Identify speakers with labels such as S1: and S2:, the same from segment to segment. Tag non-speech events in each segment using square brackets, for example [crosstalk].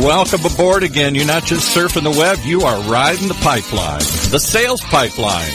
S1: Welcome aboard again. You're not just surfing the web, you are riding the pipeline, the sales pipeline.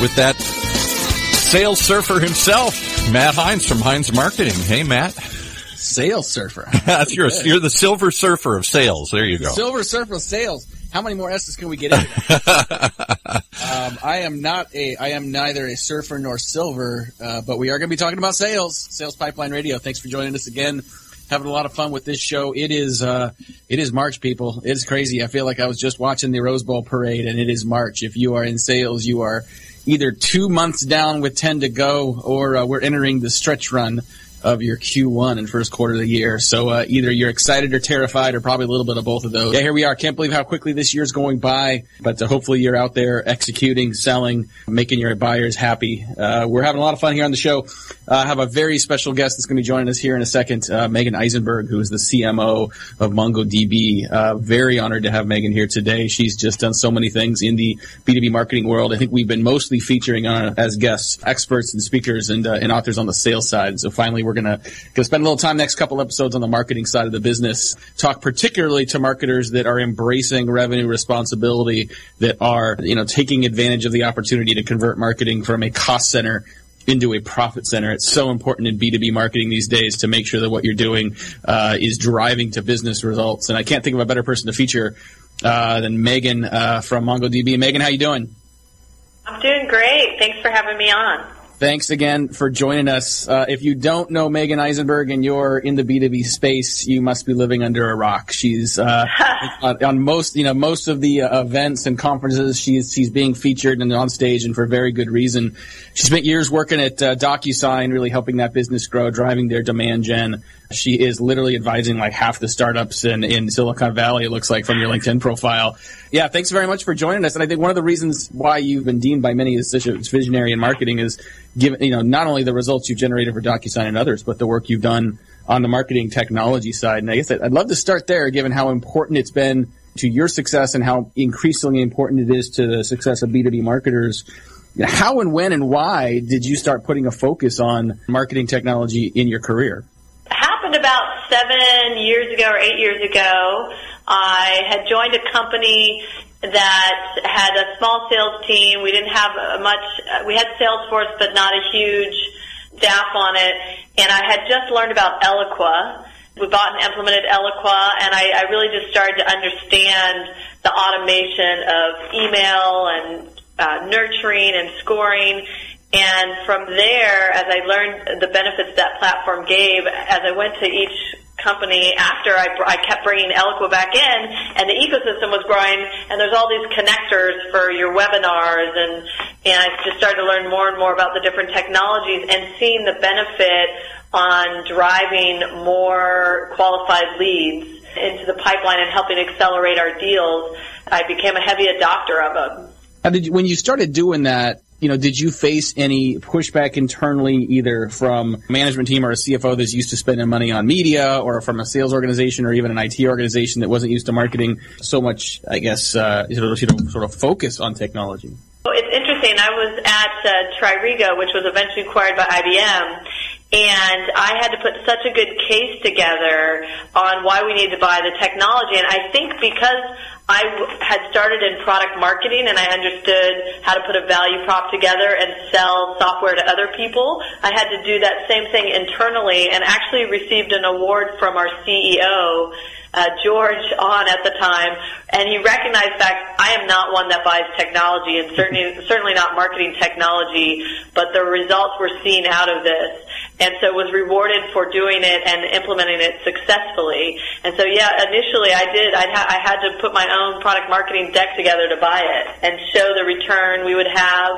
S1: With that sales surfer himself, Matt Heinz from Heinz Marketing. Hey, Matt.
S2: Sales surfer. [laughs]
S1: That's your, you're the silver surfer of sales. There you go.
S2: Silver surfer of sales. How many more S's can we get in? [laughs] um, I am not a, I am neither a surfer nor silver, uh, but we are going to be talking about sales. Sales Pipeline Radio. Thanks for joining us again having a lot of fun with this show. It is uh, it is March, people. It is crazy. I feel like I was just watching the Rose Bowl parade, and it is March. If you are in sales, you are either two months down with ten to go, or uh, we're entering the stretch run of your Q1 and first quarter of the year. So uh, either you're excited or terrified, or probably a little bit of both of those. Yeah, here we are. Can't believe how quickly this year's going by, but uh, hopefully you're out there executing, selling, making your buyers happy. Uh, we're having a lot of fun here on the show. Uh, I have a very special guest that's going to be joining us here in a second, uh, Megan Eisenberg, who is the CMO of MongoDB. Uh, very honored to have Megan here today. She's just done so many things in the B2B marketing world. I think we've been mostly featuring on as guests, experts and speakers and, and authors on the sales side. So finally we're going to spend a little time next couple episodes on the marketing side of the business. Talk particularly to marketers that are embracing revenue responsibility, that are you know taking advantage of the opportunity to convert marketing from a cost center into a profit center. It's so important in B2B marketing these days to make sure that what you're doing uh, is driving to business results. And I can't think of a better person to feature uh, than Megan uh, from MongoDB. Megan, how you doing?
S3: I'm doing great. Thanks for having me on.
S2: Thanks again for joining us. Uh, if you don't know Megan Eisenberg and you're in the B2B space, you must be living under a rock. She's uh, [laughs] on most, you know, most of the uh, events and conferences. She's she's being featured and on stage, and for very good reason. She spent years working at uh, DocuSign, really helping that business grow, driving their demand gen. She is literally advising like half the startups in, in Silicon Valley, it looks like from your LinkedIn profile. Yeah, thanks very much for joining us. And I think one of the reasons why you've been deemed by many as such a visionary in marketing is given, you know, not only the results you've generated for DocuSign and others, but the work you've done on the marketing technology side. And I guess I'd love to start there, given how important it's been to your success and how increasingly important it is to the success of B2B marketers. How and when and why did you start putting a focus on marketing technology in your career?
S3: Happened about seven years ago or eight years ago. I had joined a company that had a small sales team. We didn't have much, we had Salesforce, but not a huge staff on it. And I had just learned about Eloqua. We bought and implemented Eloqua, and I, I really just started to understand the automation of email and uh, nurturing and scoring and from there, as I learned the benefits that platform gave, as I went to each company after I, I kept bringing Eloqua back in and the ecosystem was growing and there's all these connectors for your webinars and, and I just started to learn more and more about the different technologies and seeing the benefit on driving more qualified leads into the pipeline and helping accelerate our deals. I became a heavy adopter of them.
S2: How did you, when you started doing that, you know, did you face any pushback internally, either from management team or a CFO that's used to spending money on media, or from a sales organization, or even an IT organization that wasn't used to marketing so much? I guess uh, you know, sort of focus on technology.
S3: Well, it's interesting. I was at uh, Tririga, which was eventually acquired by IBM, and I had to put such a good case together on why we needed to buy the technology. And I think because I had started in product marketing and I understood how to put a value prop together and sell software to other people, I had to do that same thing internally and actually received an award from our CEO uh, George on at the time, and he recognized that I am not one that buys technology, and certainly [laughs] certainly not marketing technology, but the results we're seeing out of this, and so was rewarded for doing it and implementing it successfully. And so, yeah, initially I did. I'd ha- I had to put my own product marketing deck together to buy it and show the return we would have,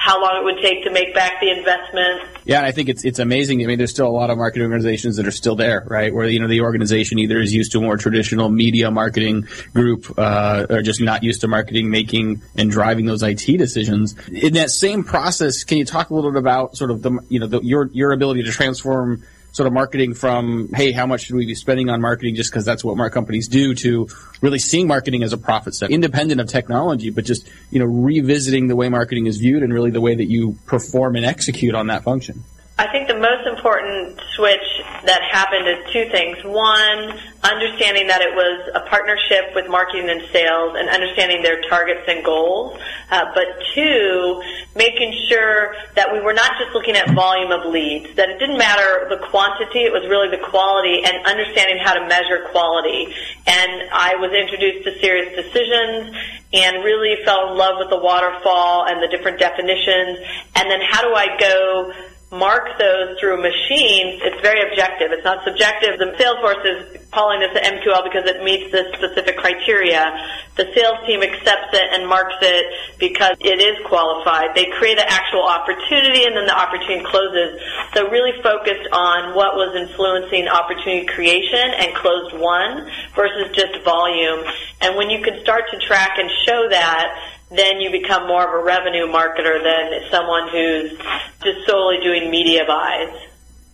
S3: how long it would take to make back the investment.
S2: Yeah, I think it's it's amazing. I mean, there's still a lot of marketing organizations that are still there, right? Where you know the organization either is used to more traditional media marketing group, uh, or just not used to marketing, making and driving those IT decisions. In that same process, can you talk a little bit about sort of the you know the, your your ability to transform sort of marketing from, hey, how much should we be spending on marketing just because that's what our companies do to really seeing marketing as a profit center, independent of technology, but just, you know, revisiting the way marketing is viewed and really the way that you perform and execute on that function.
S3: I think the most important switch that happened is two things. One, understanding that it was a partnership with marketing and sales and understanding their targets and goals. Uh, but two, making sure that we were not just looking at volume of leads, that it didn't matter the quantity, it was really the quality and understanding how to measure quality. And I was introduced to SiriusDecisions and really fell in love with the waterfall and the different definitions. And then how do I go mark those through machines, it's very objective. It's not subjective. The Salesforce is calling this an MQL because it meets this specific criteria. The sales team accepts it and marks it because it is qualified. They create an actual opportunity and then the opportunity closes. So really focused on what was influencing opportunity creation and closed won versus just volume. And when you can start to track and show that, then you become more of a revenue marketer than someone who's just solely doing media buys.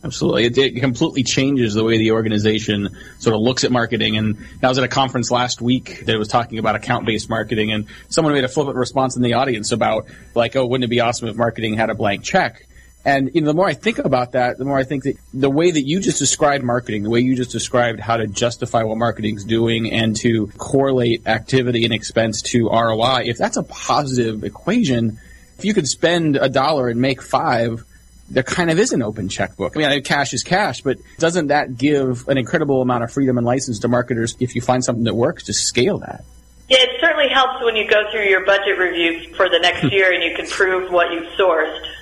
S2: Absolutely. It, it, completely changes the way the organization sort of looks at marketing. And I was at a conference last week that was talking about account-based marketing and someone made a flippant response in the audience about like, oh, wouldn't it be awesome if marketing had a blank check? And you know, the more I think about that, the more I think that the way that you just described marketing, the way you just described how to justify what marketing's doing and to correlate activity and expense to ROI, if that's a positive equation, if you could spend a dollar and make five, there kind of is an open checkbook. I mean, cash is cash, but doesn't that give an incredible amount of freedom and license to marketers if you find something that works to scale that?
S3: Yeah, it certainly helps when you go through your budget review for the next hmm. year and you can prove what you've sourced.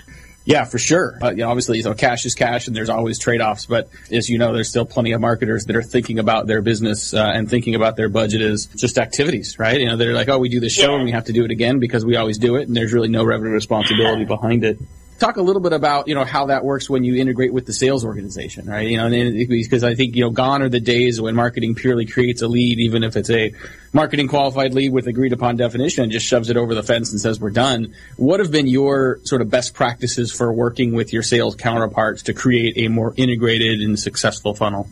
S2: Yeah, for sure. But you know, obviously, so cash is cash, and there's always trade-offs. But as you know, there's still plenty of marketers that are thinking about their business uh, and thinking about their budget as just activities, right? You know, they're like, oh, we do this show and we have to do it again because we always do it, and there's really no revenue responsibility behind it talk a little bit about you know how that works when you integrate with the sales organization, right? You know, because I think you know gone are the days when marketing purely creates a lead, even if it's a marketing qualified lead with agreed upon definition, and just shoves it over the fence and says we're done. What have been your sort of best practices for working with your sales counterparts to create a more integrated and successful funnel?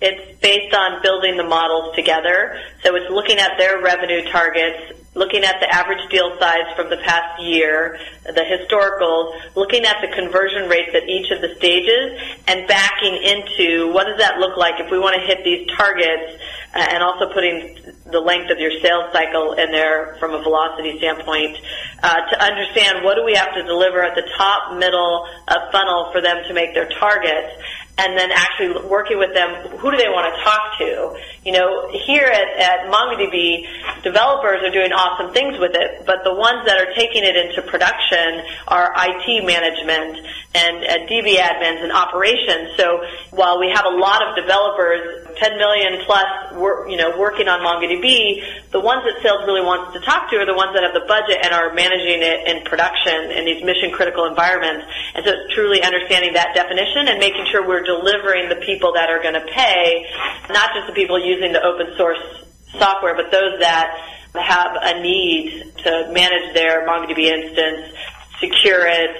S3: It's based on building the models together. So it's looking at their revenue targets, looking at the average deal size from the past year, the historicals, looking at the conversion rates at each of the stages, and backing into what does that look like if we want to hit these targets, and also putting the length of your sales cycle in there from a velocity standpoint uh, to understand what do we have to deliver at the top, middle of funnel for them to make their targets and then actually working with them, who do they want to talk to? You know, here at, at MongoDB, developers are doing awesome things with it, but the ones that are taking it into production are IT management and, and DB admins and operations. So while we have a lot of developers, 10 million plus, you know, working on MongoDB, the ones that sales really wants to talk to are the ones that have the budget and are managing it in production in these mission critical environments. And so it's truly understanding that definition and making sure we're delivering the people that are going to pay, not just the people using the open source software, but those that have a need to manage their MongoDB instance, secure it,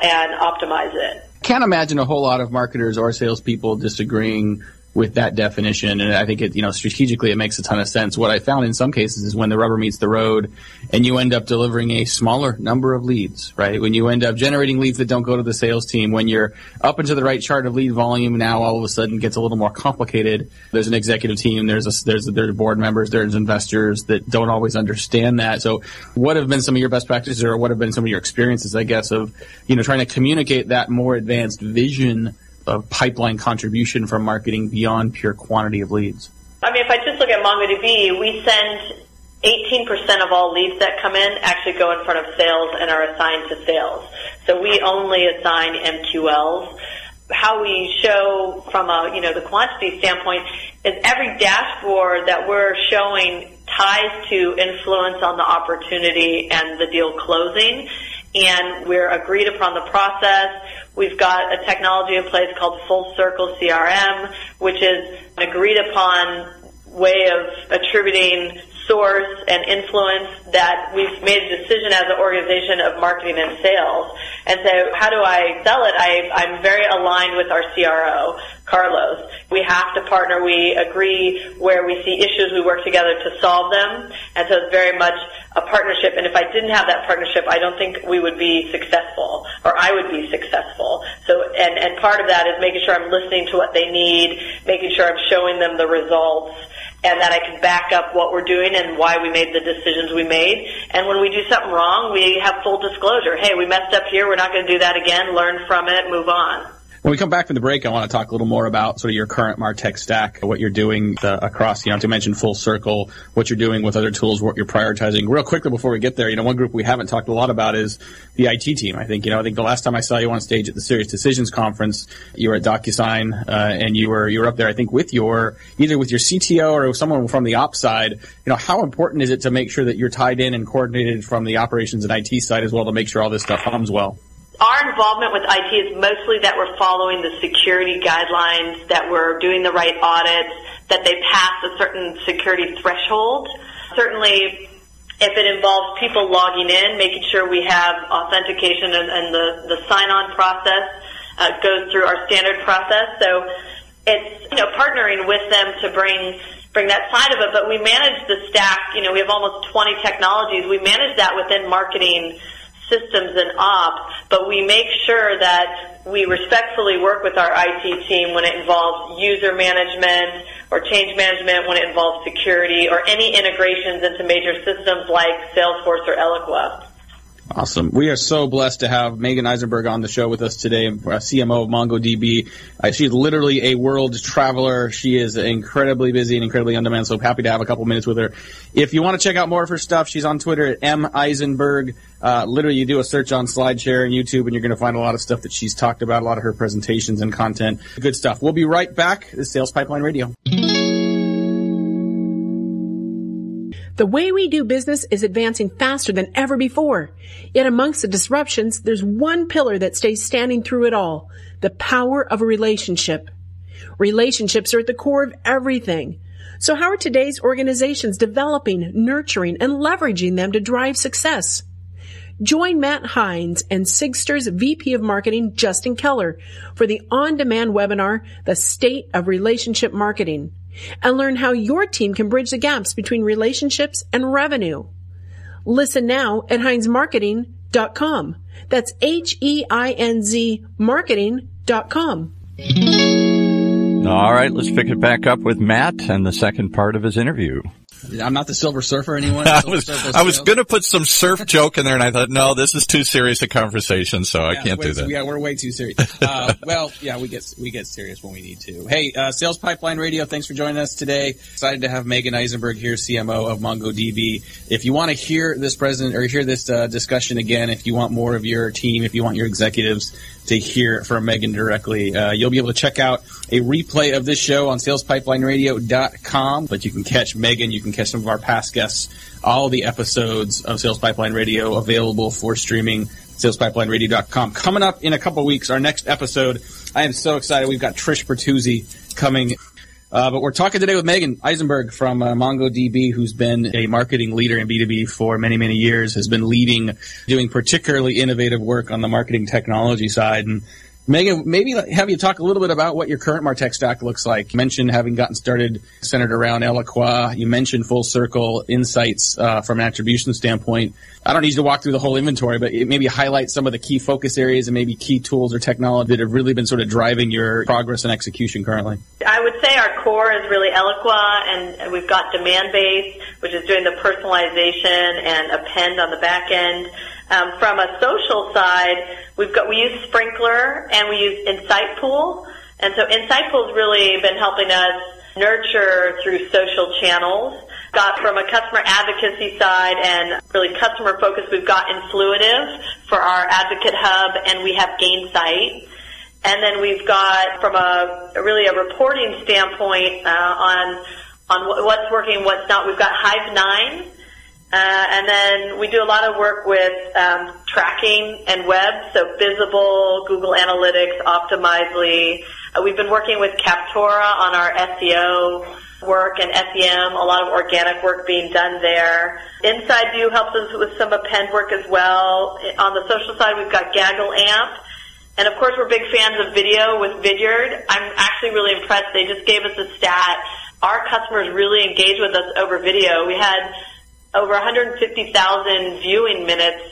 S3: and optimize it.
S2: Can't imagine a whole lot of marketers or salespeople disagreeing with that definition. And I think it, you know, strategically it makes a ton of sense. What I found in some cases is when the rubber meets the road and you end up delivering a smaller number of leads, right? When you end up generating leads that don't go to the sales team, when you're up into the right chart of lead volume, now all of a sudden gets a little more complicated. There's an executive team, there's a, there's, there's board members, there's investors that don't always understand that. So what have been some of your best practices or what have been some of your experiences, I guess, of, you know, trying to communicate that more advanced vision a pipeline contribution from marketing beyond pure quantity of leads?
S3: I mean, if I just look at MongoDB, we send 18% of all leads that come in actually go in front of sales and are assigned to sales. So we only assign MQLs. How we show from a, you know, the quantity standpoint is every dashboard that we're showing ties to influence on the opportunity and the deal closing. And we're agreed upon the process. We've got a technology in place called Full Circle CRM, which is an agreed upon way of attributing source and influence that we've made a decision as an organization of marketing and sales. And so how do I sell it? I, I'm very aligned with our CRO, Carlos. We have to partner. We agree where we see issues. We work together to solve them. And so it's very much a partnership. And if I didn't have that partnership, I don't think we would be successful or I would be successful. So, and, and part of that is making sure I'm listening to what they need, making sure I'm showing them the results and that I can back up what we're doing and why we made the decisions we made. And when we do something wrong, we have full disclosure. Hey, we messed up here. We're not going to do that again. Learn from it. Move on.
S2: When we come back from the break, I want to talk a little more about sort of your current Martech stack, what you're doing uh, across, you know, to mention full circle, what you're doing with other tools, what you're prioritizing. Real quickly before we get there, you know, one group we haven't talked a lot about is the IT team. I think, you know, I think the last time I saw you on stage at the SiriusDecisions conference, you were at DocuSign, uh, and you were, you were up there, I think, with your, either with your CTO or someone from the ops side. You know, how important is it to make sure that you're tied in and coordinated from the operations and IT side as well to make sure all this stuff hums well?
S3: Our involvement with IT is mostly that we're following the security guidelines, that we're doing the right audits, that they pass a certain security threshold. Certainly, if it involves people logging in, making sure we have authentication and, and the, the sign-on process uh, goes through our standard process. So it's, you know, partnering with them to bring bring that side of it, but we manage the stack, you know, we have almost 20 technologies. We manage that within marketing systems and ops, but we make sure that we respectfully work with our IT team when it involves user management or change management, when it involves security or any integrations into major systems like Salesforce or Eloqua.
S2: Awesome. We are so blessed to have Megan Eisenberg on the show with us today, CMO of MongoDB. Uh, she's literally a world traveler. She is incredibly busy and incredibly on demand, so happy to have a couple minutes with her. If you want to check out more of her stuff, she's on Twitter at M Eisenberg. Uh, literally, you do a search on SlideShare and YouTube, and you're going to find a lot of stuff that she's talked about, a lot of her presentations and content. Good stuff. We'll be right back. This is Sales Pipeline Radio.
S4: The way we do business is advancing faster than ever before. Yet amongst the disruptions, there's one pillar that stays standing through it all. The power of a relationship. Relationships are at the core of everything. So how are today's organizations developing, nurturing, and leveraging them to drive success? Join Matt Heinz and Sigstr's VP of Marketing, Justin Keller, for the on-demand webinar, The State of Relationship Marketing and learn how your team can bridge the gaps between relationships and revenue. Listen now at HeinzMarketing.com. That's H-E-I-N-Z marketing.com.
S1: All right, let's pick it back up with Matt and the second part of his interview.
S2: I'm not the Silver Surfer anyone. [laughs]
S1: I was I was going to put some surf joke in there, and I thought, no, this is too serious a conversation, so yeah, I can't do that.
S2: Yeah, we're way too serious. Uh, [laughs] well, yeah, we get we get serious when we need to. Hey, uh, Sales Pipeline Radio, thanks for joining us today. Excited to have Megan Eisenberg here, CMO of MongoDB. If you want to hear this president or hear this uh, discussion again, if you want more of your team, if you want your executives to hear from Megan directly, uh, you'll be able to check out a replay of this show on SalesPipelineRadio.com. But you can catch Megan, you can catch some of our past guests, all the episodes of Sales Pipeline Radio available for streaming. SalesPipelineRadio.com. Coming up in a couple weeks, our next episode. I am so excited. We've got Trish Bertuzzi coming uh, but we're talking today with Megan Eisenberg from uh, MongoDB, who's been a marketing leader in B2B for many, many years, has been leading, doing particularly innovative work on the marketing technology side. And Megan, maybe have you talk a little bit about what your current Martech stack looks like. You mentioned having gotten started centered around Eloqua. You mentioned Full Circle Insights uh, from an attribution standpoint. I don't need you to walk through the whole inventory, but maybe highlight some of the key focus areas and maybe key tools or technology that have really been sort of driving your progress and execution currently.
S3: I would say our core is really Eloqua, and we've got Demandbase, which is doing the personalization and append on the back end. Um, from a social side, we've got we use Sprinklr and we use Insightpool, and so Insightpool's really been helping us nurture through social channels. Got from a customer advocacy side and really customer focus, we've got Influitive for our advocate hub, and we have Gainsight. And then we've got from a really a reporting standpoint uh, on on what's working, what's not. We've got Hive9 uh, and then we do a lot of work with um, tracking and web, so Visible, Google Analytics, Optimizely. Uh, we've been working with Captora on our SEO work and SEM, a lot of organic work being done there. InsideView helps us with some append work as well. On the social side, we've got GaggleAMP. And of course, we're big fans of video with Vidyard. I'm actually really impressed. They just gave us a stat. Our customers really engage with us over video. We had over 150,000 viewing minutes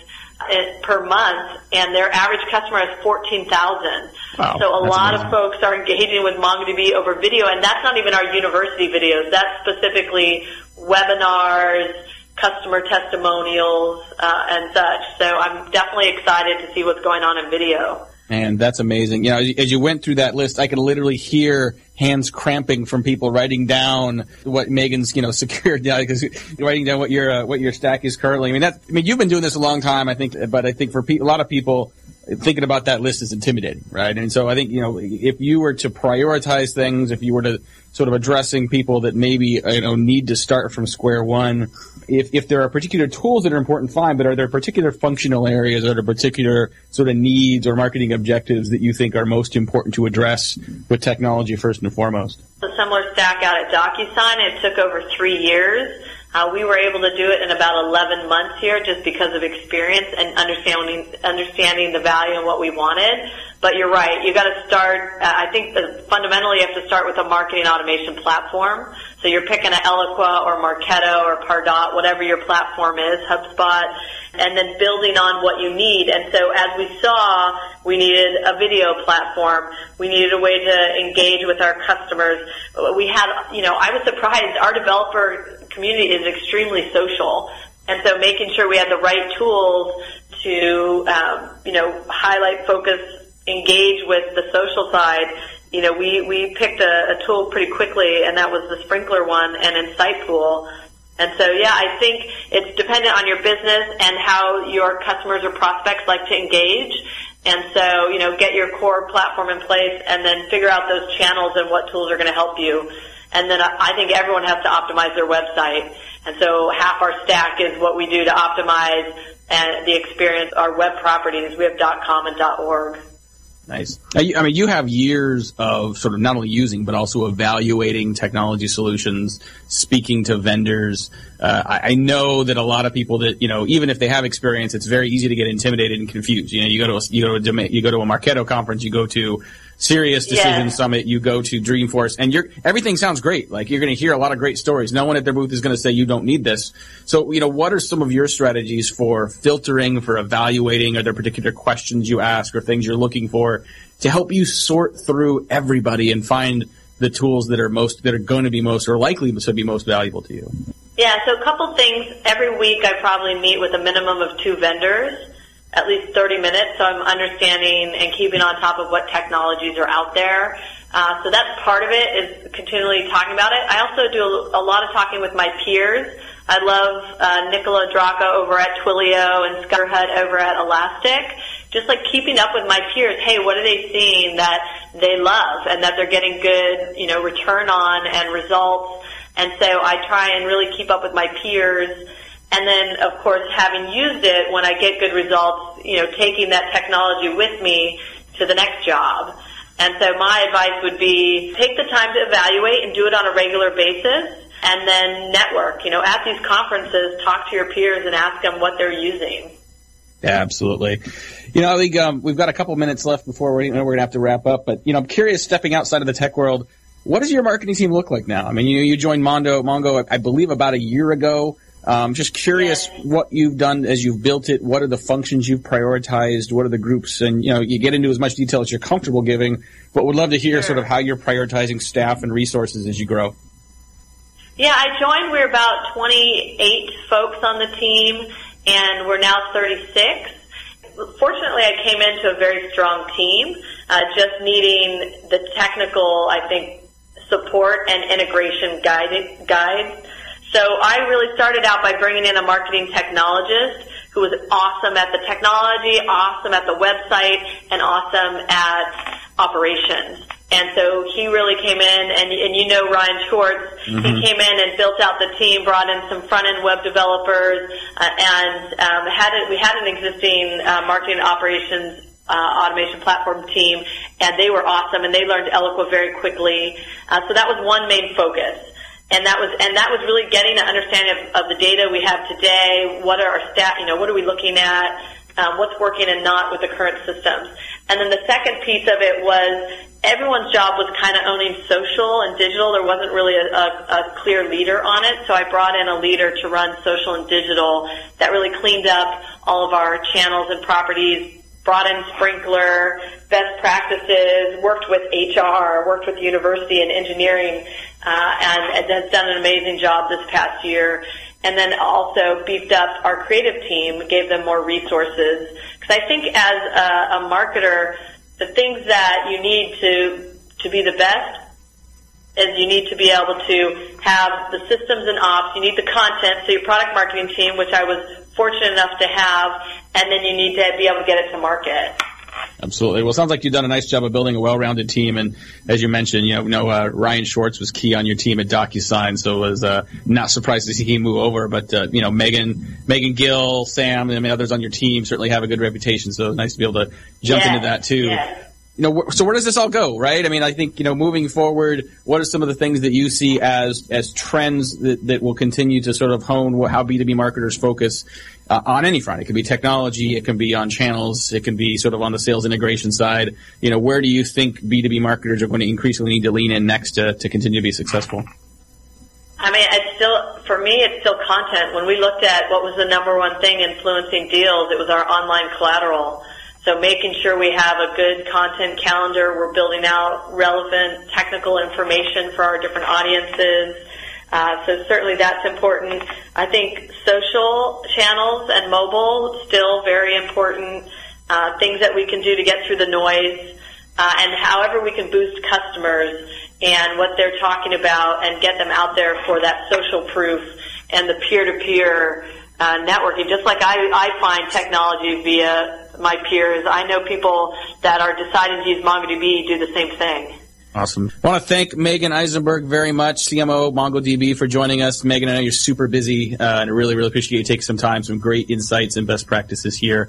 S3: uh, per month, and their average customer has 14,000.
S1: Wow,
S3: so a lot
S1: amazing.
S3: of folks are engaging with MongoDB over video, and that's not even our university videos. That's specifically webinars, customer testimonials, uh, and such. So I'm definitely excited to see what's going on in video.
S2: And that's amazing. You know, as you- as you went through that list, I could literally hear hands cramping from people writing down what Megan's, you know, [laughs] secured. Yeah, because writing down what your uh, what your stack is currently. I mean, that. I mean, you've been doing this a long time, I think, but I think for pe- a lot of people, thinking about that list is intimidating, right? And so I think you know, if you were to prioritize things, if you were to sort of addressing people that maybe you know need to start from square one. If, if there are particular tools that are important, fine, but are there particular functional areas, or particular sort of needs or marketing objectives that you think are most important to address with technology first and foremost?
S3: a similar stack out at DocuSign. It took over three years. Uh, we were able to do it in about 11 months here just because of experience and understanding, understanding the value and what we wanted. But you're right. You got to start, uh, I think that fundamentally you have to start with a marketing automation platform. So you're picking an Eloqua or Marketo or Pardot, whatever your platform is, HubSpot, and then building on what you need. And so as we saw, we needed a video platform. We needed a way to engage with our customers. We had, you know, I was surprised. Our developer community is extremely social. And so making sure we had the right tools to, um, you know, highlight, focus, engage with the social side, you know, we, we picked a, a tool pretty quickly and that was the Sprinklr one and Insightpool. And so, yeah, I think it's dependent on your business and how your customers or prospects like to engage. And so, you know, get your core platform in place and then figure out those channels and what tools are going to help you. And then I think everyone has to optimize their website. And so half our stack is what we do to optimize and the experience, our web properties. We have .com and .org.
S2: Nice. I mean, you have years of sort of not only using but also evaluating technology solutions, speaking to vendors. Uh, I, I know that a lot of people that you know, even if they have experience, it's very easy to get intimidated and confused. You know, you go to a, you go to a you go to a Marketo conference, you go to SiriusDecision
S3: Yeah.
S2: Summit, you go to Dreamforce, and you're everything sounds great. Like you're going to hear a lot of great stories. No one at their booth is going to say you don't need this. So, you know, what are some of your strategies for filtering, for evaluating? Are there particular questions you ask or things you're looking for to help you sort through everybody and find the tools that are most that are going to be most or likely to be most valuable to you?
S3: Yeah, so a couple things. Every week I probably meet with a minimum of two vendors, at least 30 minutes, so I'm understanding and keeping on top of what technologies are out there. Uh, so that's part of it, is continually talking about it. I also do a, a lot of talking with my peers. I love uh, Nicola Draca over at Twilio and Scott Hut over at Elastic. Just like keeping up with my peers. Hey, what are they seeing that they love and that they're getting good, you know, return on and results? And so I try and really keep up with my peers. And then, of course, having used it, when I get good results, you know, taking that technology with me to the next job. And so my advice would be take the time to evaluate and do it on a regular basis and then network. You know, at these conferences, talk to your peers and ask them what they're using.
S2: Absolutely. You know, I think um, we've got a couple minutes left before we're, we're going to have to wrap up. But you know, I'm curious, stepping outside of the tech world, what does your marketing team look like now? I mean, you you joined Mondo Mongo, I believe, about a year ago. Um, just curious
S3: Yes.
S2: what you've done as you've built it. What are the functions you've prioritized? What are the groups? And you know, you get into as much detail as you're comfortable giving. But would love to hear
S3: Sure.
S2: sort of how you're prioritizing staff and resources as you grow.
S3: Yeah, I joined. We're about 28 folks on the team, and we're now 36. Fortunately, I came into a very strong team, uh, just needing the technical, I think, support and integration guide. guide. So I really started out by bringing in a marketing technologist who was awesome at the technology, awesome at the website, and awesome at operations. And so he really came in, and, and you know Ryan Schwartz, he came in and built out the team, brought in some front-end web developers, uh, and um, had it, we had an existing uh, marketing operations uh, automation platform team, and they were awesome, and they learned Eloqua very quickly. Uh, so that was one main focus. And that was and that was really getting an understanding of, of the data we have today. What are our stat? You know, what are we looking at? Um, what's working and not with the current systems. And then the second piece of it was everyone's job was kind of owning social and digital. There wasn't really a, a, a clear leader on it, so I brought in a leader to run social and digital that really cleaned up all of our channels and properties, brought in Sprinklr, best practices, worked with HR, worked with university and engineering, uh, and, and has done an amazing job this past year and then also beefed up our creative team, gave them more resources. Because I think as a, a marketer, the things that you need to to be the best is you need to be able to have the systems and ops. You need the content, so your product marketing team, which I was fortunate enough to have, and then you need to be able to get it to market.
S2: Absolutely. Well, it sounds like you've done a nice job of building a well-rounded team, and as you mentioned, you know, know uh, Ryan Schwartz was key on your team at DocuSign, so it was uh, not surprised to see him move over. But uh, you know, Megan, Megan Gill, Sam, and I mean, others on your team certainly have a good reputation, so nice to be able to jump into that too. You know, so where does this all go, right? I mean, I think you know, moving forward, what are some of the things that you see as as trends that, that will continue to sort of hone how B two B marketers focus uh, on any front. It can be technology, it can be on channels, it can be sort of on the sales integration side. You know, where do you think B2B marketers are going to increasingly need to lean in next to, to continue to be successful?
S3: I mean, it's still, for me, it's still content. When we looked at what was the number one thing influencing deals, it was our online collateral. So making sure we have a good content calendar, we're building out relevant technical information for our different audiences, uh, so certainly that's important. I think social channels and mobile still very important. Uh, things that we can do to get through the noise, uh, and however we can boost customers and what they're talking about and get them out there for that social proof and the peer-to-peer uh, networking. Just like I, I find technology via my peers, I know people that are deciding to use MongoDB do the same thing.
S2: Awesome. I want to thank Megan Eisenberg very much, CMO MongoDB, for joining us. Megan, I know you're super busy, uh, and I really, really appreciate you taking some time, some great insights and best practices here.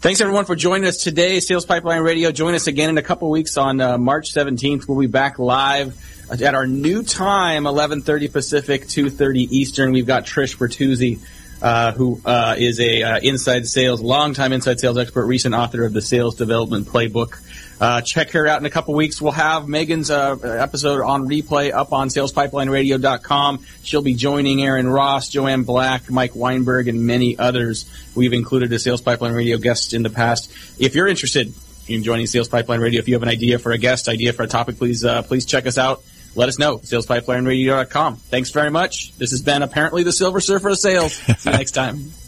S2: Thanks everyone for joining us today. Sales Pipeline Radio. Join us again in a couple weeks on uh, March 17th. We'll be back live at our new time, 11:30 Pacific, 2:30 Eastern. We've got Trish Bertuzzi. Uh, who uh, is a uh, inside sales, longtime inside sales expert, recent author of the Sales Development Playbook. Uh, check her out in a couple weeks. We'll have Megan's uh, episode on replay up on salespipelineradio.com. She'll be joining Aaron Ross, Joanne Black, Mike Weinberg, and many others. We've included a Sales Pipeline Radio guest in the past. If you're interested in joining Sales Pipeline Radio, if you have an idea for a guest, idea for a topic, please uh, please check us out. Let us know. SalesPipelineRadio.com. Thanks very much. This has been apparently the Silver Surfer of Sales. See you next time. [laughs]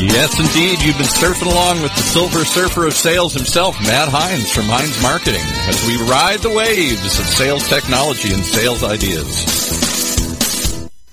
S1: Yes, indeed. You've been surfing along with the Silver Surfer of Sales himself, Matt Heinz from Heinz Marketing, as we ride the waves of sales technology and sales ideas.